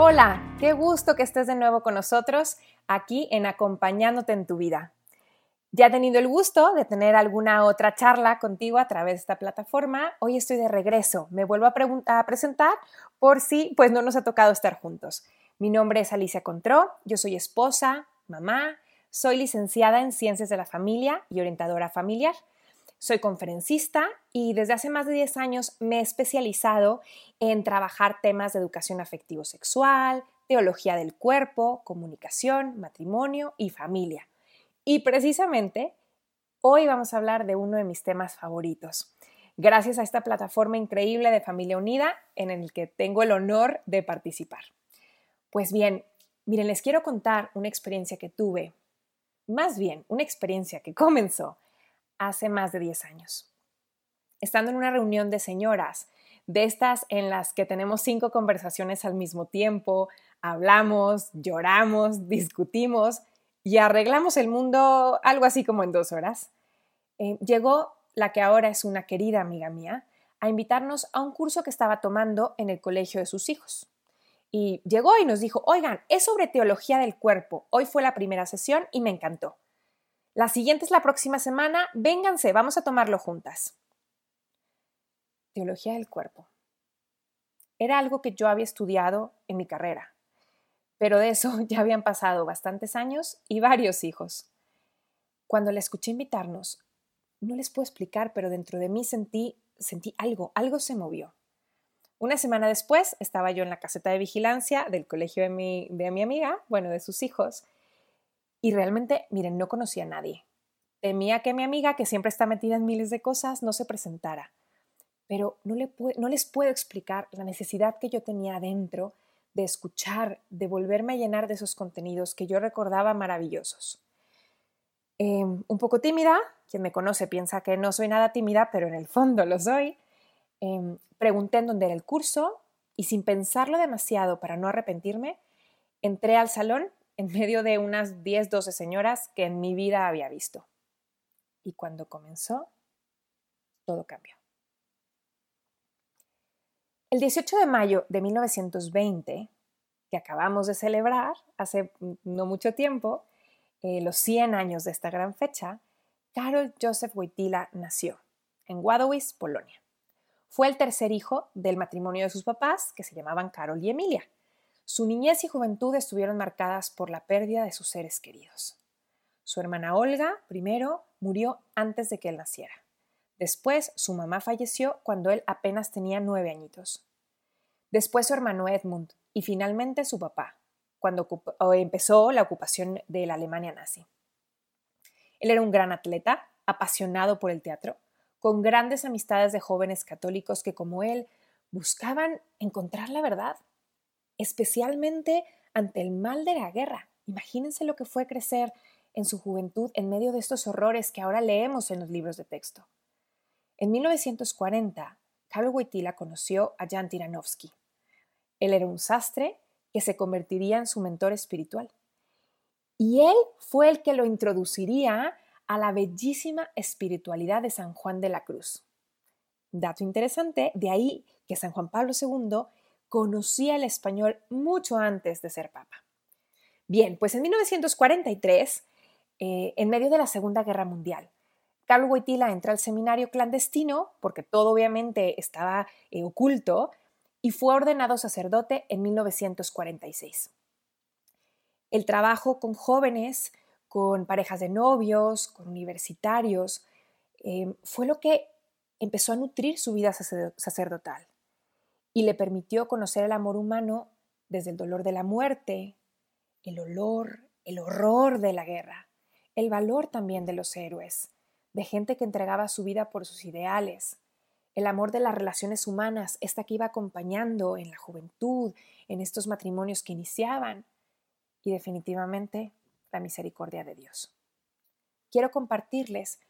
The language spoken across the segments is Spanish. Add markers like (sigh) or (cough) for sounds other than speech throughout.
Hola, qué gusto que estés de nuevo con nosotros aquí en Acompañándote en tu vida. Ya he tenido el gusto de tener alguna otra charla contigo a través de esta plataforma. Hoy estoy de regreso. Me vuelvo a, a presentar por si pues no nos ha tocado estar juntos. Mi nombre es Alicia Contró, yo soy esposa, mamá, soy licenciada en Ciencias de la Familia y orientadora familiar. Soy conferencista y desde hace más de 10 años me he especializado en trabajar temas de educación afectivo-sexual, teología del cuerpo, comunicación, matrimonio y familia. Y precisamente hoy vamos a hablar de uno de mis temas favoritos. Gracias a esta plataforma increíble de Familia Unida en el que tengo el honor de participar. Pues bien, miren, les quiero contar una experiencia que tuve, más bien una experiencia que (laughs) comenzó hace más de 10 años. Estando en una reunión de señoras, de estas en las que tenemos cinco conversaciones al mismo tiempo, hablamos, lloramos, discutimos y arreglamos el mundo algo así como en dos horas, eh, llegó la que ahora es una querida amiga mía a invitarnos a un curso que estaba tomando en el colegio de sus hijos. Y llegó y nos dijo, oigan, es sobre teología del cuerpo. Hoy fue la primera sesión y me encantó. La siguiente es la próxima semana. Vénganse, vamos a tomarlo juntas. Teología del cuerpo. Era algo que yo había estudiado en mi carrera, pero de eso (laughs) ya habían pasado bastantes años y varios hijos. Cuando la escuché invitarnos, no les puedo explicar, pero dentro de mí sentí, sentí algo, algo se movió. Una semana después estaba yo en la caseta de vigilancia del colegio de mi, de mi amiga, bueno, de sus hijos, y realmente, miren, no conocía a nadie. Temía que mi amiga, que siempre está metida en miles de cosas, no se presentara. Pero no, le no les puedo explicar la necesidad que yo tenía adentro de escuchar, de volverme a llenar de esos contenidos que yo recordaba maravillosos. Em, un poco tímida, quien me conoce piensa que no soy nada tímida, pero en el fondo lo soy. Em, pregunté en dónde era el curso y sin pensarlo demasiado para no arrepentirme, entré al salón en medio de unas 10, 12 señoras que en mi vida había visto. Y cuando comenzó, todo cambió. El 18 de mayo de 1920, que acabamos de celebrar hace no mucho tiempo, eh, los 100 años de esta gran fecha, Karol Joseph Wojtyla nació en Wadowice, Polonia. Fue el tercer hijo del matrimonio de sus papás, que se llamaban Karol y Emilia. Su niñez y juventud estuvieron marcadas por la pérdida de sus seres queridos. Su hermana Olga, primero, murió antes de que él naciera. Después, su mamá falleció cuando él apenas tenía nueve añitos. Después su hermano Edmund y finalmente su papá, cuando empezó la ocupación de la Alemania nazi. Él era un gran atleta, apasionado por el teatro, con grandes amistades de jóvenes católicos que, como él, buscaban encontrar la verdad especialmente ante el mal de la guerra. Imagínense lo que fue crecer en su juventud en medio de estos horrores que ahora leemos en los libros de texto. En 1940, Karol Wojtyla conoció a Jan Tiranovsky. Él era un sastre que se convertiría en su mentor espiritual. Y él fue el que lo introduciría a la bellísima espiritualidad de San Juan de la Cruz. Dato interesante, de ahí que San Juan Pablo II conocía el español mucho antes de ser papa. Bien, pues en 1943, eh, en medio de la Segunda Guerra Mundial, Carlos Wojtyla entra al seminario clandestino, porque todo obviamente estaba eh, oculto, y fue ordenado sacerdote en 1946. El trabajo con jóvenes, con parejas de novios, con universitarios, eh, fue lo que empezó a nutrir su vida sacerdotal y le permitió conocer el amor humano desde el dolor de la muerte, el olor, el horror de la guerra, el valor también de los héroes, de gente que entregaba su vida por sus ideales, el amor de las relaciones humanas, esta que iba acompañando en la juventud, en estos matrimonios que iniciaban, y definitivamente la misericordia de Dios. quiero compartirles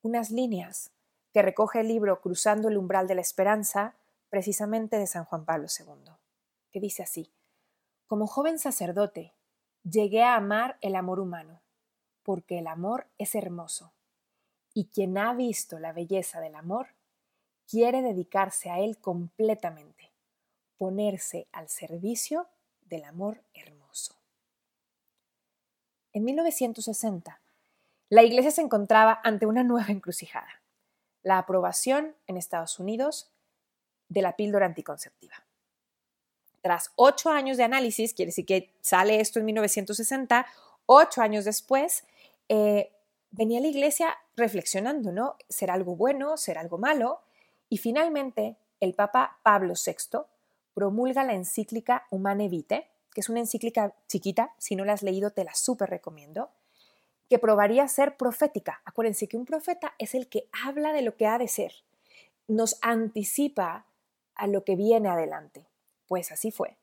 unas líneas que recoge el libro Cruzando el umbral de la esperanza, precisamente de San Juan Pablo II, que dice así, como joven sacerdote, llegué a amar el amor humano, porque el amor es hermoso, y quien ha visto la belleza del amor, quiere dedicarse a él completamente, ponerse al servicio del amor hermoso. En 1960, la Iglesia se encontraba ante una nueva encrucijada, la aprobación en Estados Unidos de la píldora anticonceptiva. Tras ocho años de análisis, quiere decir que sale esto en 1960, ocho años después, eh, venía la Iglesia reflexionando, ¿no? ¿Será algo bueno? ¿Será algo malo? Y finalmente, el Papa Pablo VI promulga la encíclica Humane Vitae, que es una encíclica chiquita, si no la has leído te la súper recomiendo, que probaría ser profética. Acuérdense que un profeta es el que habla de lo que ha de ser, nos anticipa a lo que viene adelante. Pues así fue,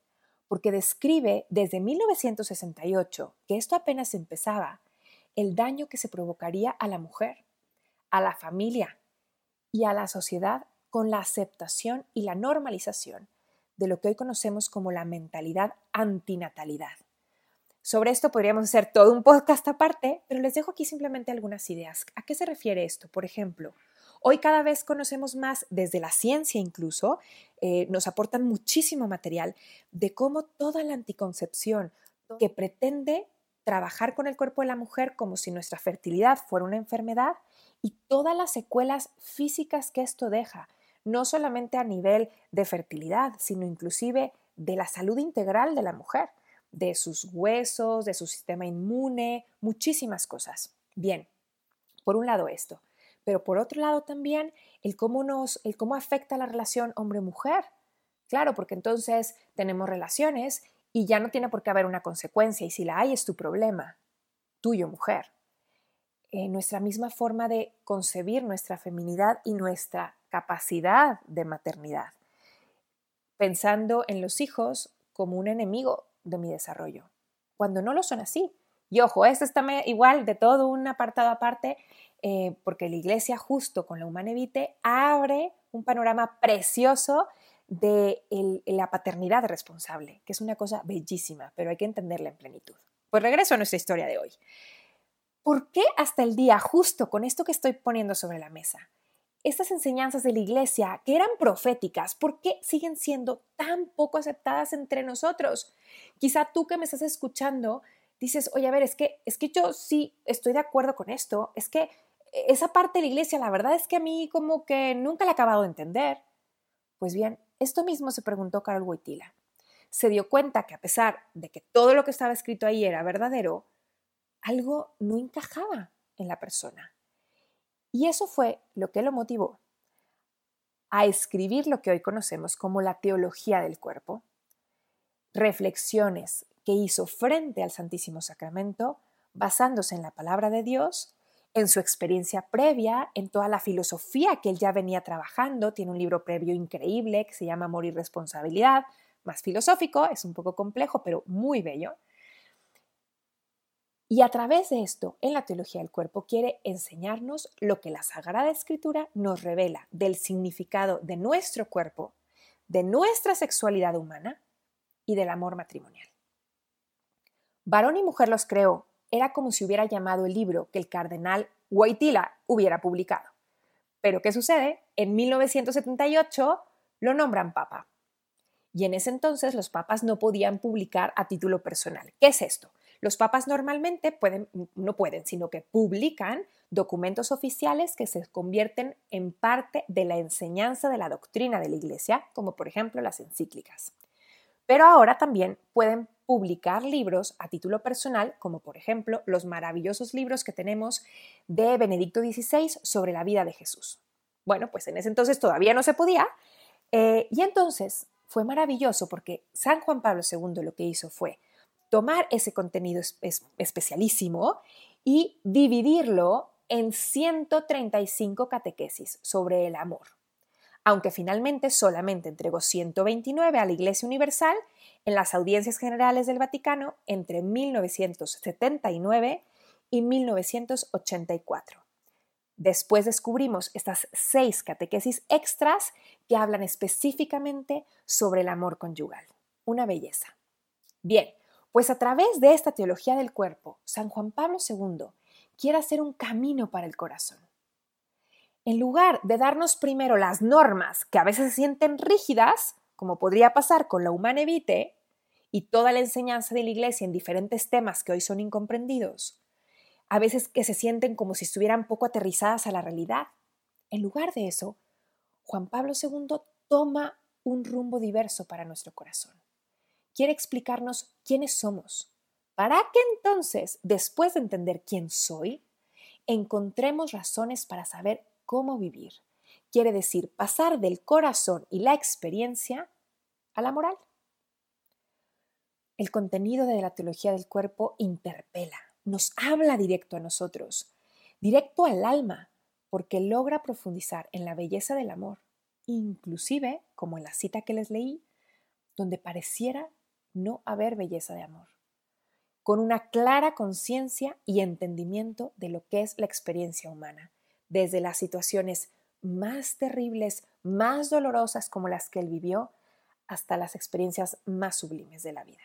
porque describe desde 1968, que esto apenas empezaba, el daño que se provocaría a la mujer, a la familia y a la sociedad con la aceptación y la normalización de lo que hoy conocemos como la mentalidad antinatalidad. Sobre esto podríamos hacer todo un podcast aparte, pero les dejo aquí simplemente algunas ideas. ¿A qué se refiere esto? Por ejemplo, hoy cada vez conocemos más, desde la ciencia incluso, eh, nos aportan muchísimo material de cómo toda la anticoncepción que pretende trabajar con el cuerpo de la mujer como si nuestra fertilidad fuera una enfermedad y todas las secuelas físicas que esto deja, no solamente a nivel de fertilidad, sino inclusive de la salud integral de la mujer de sus huesos, de su sistema inmune, muchísimas cosas. Bien, por un lado esto, pero por otro lado también el cómo nos, el cómo afecta la relación hombre-mujer. Claro, porque entonces tenemos relaciones y ya no tiene por qué haber una consecuencia y si la hay es tu problema, tuyo mujer. Eh, nuestra misma forma de concebir nuestra feminidad y nuestra capacidad de maternidad, pensando en los hijos como un enemigo de mi desarrollo, cuando no lo son así. Y ojo, esto está igual de todo un apartado aparte, eh, porque la iglesia justo con la Humanevite abre un panorama precioso de la paternidad responsable, que es una cosa bellísima, pero hay que entenderla en plenitud. Pues regreso a nuestra historia de hoy. ¿Por qué hasta el día, justo con esto que estoy poniendo sobre la mesa, estas enseñanzas de la iglesia, que eran proféticas, ¿por qué siguen siendo tan poco aceptadas entre nosotros? Quizá tú que me estás escuchando dices, oye, a ver, es que, es que yo sí estoy de acuerdo con esto, es que esa parte de la iglesia, la verdad es que a mí como que nunca la he acabado de entender. Pues bien, esto mismo se preguntó Carol Wojtyla. Se dio cuenta que a pesar de que todo lo que estaba escrito ahí era verdadero, algo no encajaba en la persona. Y eso fue lo que lo motivó a escribir lo que hoy conocemos como la teología del cuerpo, reflexiones que hizo frente al Santísimo Sacramento, basándose en la palabra de Dios, en su experiencia previa, en toda la filosofía que él ya venía trabajando. Tiene un libro previo increíble que se llama Amor y Responsabilidad, más filosófico, es un poco complejo, pero muy bello. Y a través de esto, en la teología del cuerpo, quiere enseñarnos lo que la Sagrada Escritura nos revela del significado de nuestro cuerpo, de nuestra sexualidad humana y del amor matrimonial. Varón y mujer los creó era como si hubiera llamado el libro que el cardenal Wojtyla hubiera publicado. Pero ¿qué sucede? En 1978 lo nombran papa. Y en ese entonces los papas no podían publicar a título personal. ¿Qué es esto? Los papas normalmente pueden, no pueden, sino que publican documentos oficiales que se convierten en parte de la enseñanza de la doctrina de la Iglesia, como por ejemplo las encíclicas. Pero ahora también pueden publicar libros a título personal, como por ejemplo los maravillosos libros que tenemos de Benedicto XVI sobre la vida de Jesús. Bueno, pues en ese entonces todavía no se podía. Eh, y entonces fue maravilloso porque San Juan Pablo II lo que hizo fue tomar ese contenido especialísimo y dividirlo en 135 catequesis sobre el amor. Aunque finalmente solamente entregó 129 a la Iglesia Universal en las audiencias generales del Vaticano entre 1979 y 1984. Después descubrimos estas seis catequesis extras que hablan específicamente sobre el amor conyugal. Una belleza. Bien, pues a través de esta teología del cuerpo, San Juan Pablo II quiere hacer un camino para el corazón. En lugar de darnos primero las normas que a veces se sienten rígidas, como podría pasar con la Humana Vitae, y toda la enseñanza de la Iglesia en diferentes temas que hoy son incomprendidos, a veces que se sienten como si estuvieran poco aterrizadas a la realidad. En lugar de eso, Juan Pablo II toma un rumbo diverso para nuestro corazón. Quiere explicarnos quiénes somos, para que entonces, después de entender quién soy, encontremos razones para saber cómo vivir. Quiere decir pasar del corazón y la experiencia a la moral. El contenido de la teología del cuerpo interpela, nos habla directo a nosotros, directo al alma, porque logra profundizar en la belleza del amor, inclusive, como en la cita que les leí, donde pareciera no haber belleza de amor, con una clara conciencia y entendimiento de lo que es la experiencia humana, desde las situaciones más terribles, más dolorosas como las que él vivió, hasta las experiencias más sublimes de la vida.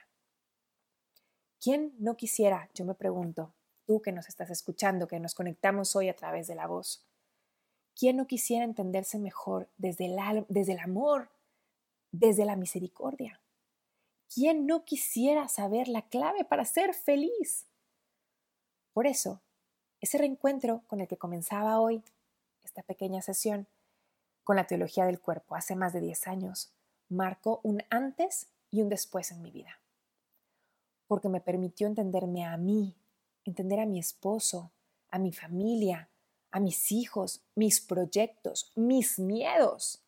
¿Quién no quisiera, yo me pregunto, tú que nos estás escuchando, que nos conectamos hoy a través de la voz, ¿quién no quisiera entenderse mejor desde el, desde el amor, desde la misericordia? ¿Quién no quisiera saber la clave para ser feliz? Por eso, ese reencuentro con el que comenzaba hoy esta pequeña sesión con la teología del cuerpo hace más de 10 años, marcó un antes y un después en mi vida. Porque me permitió entenderme a mí, entender a mi esposo, a mi familia, a mis hijos, mis proyectos, mis miedos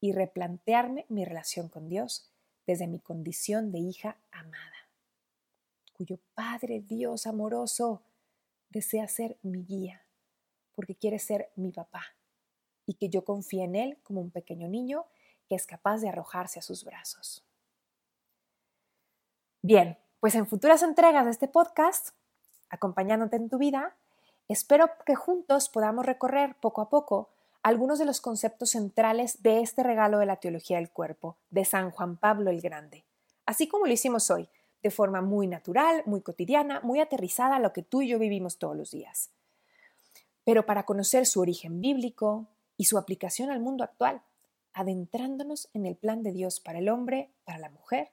y replantearme mi relación con Dios desde mi condición de hija amada, cuyo Padre Dios amoroso desea ser mi guía, porque quiere ser mi papá y que yo confíe en Él como un pequeño niño que es capaz de arrojarse a sus brazos. Bien, pues en futuras entregas de este podcast, acompañándote en tu vida, espero que juntos podamos recorrer poco a poco algunos de los conceptos centrales de este regalo de la teología del cuerpo de San Juan Pablo el Grande, así como lo hicimos hoy, de forma muy natural, muy cotidiana, muy aterrizada lo que tú y yo vivimos todos los días. Pero para conocer su origen bíblico y su aplicación al mundo actual, adentrándonos en el plan de Dios para el hombre, para la mujer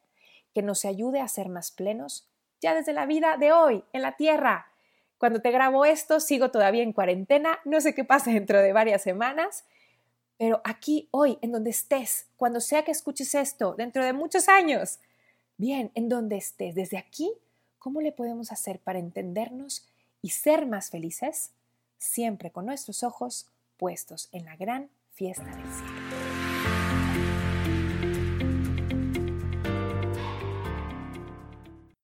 que nos ayude a ser más plenos, ya desde la vida de hoy, en la tierra. Cuando te grabo esto, sigo todavía en cuarentena, no sé qué pasa dentro de varias semanas, pero aquí, hoy, en donde estés, cuando sea que escuches esto, dentro de muchos años, bien, en donde estés, desde aquí, ¿cómo le podemos hacer para entendernos y ser más felices? Siempre con nuestros ojos puestos en la gran fiesta del cielo.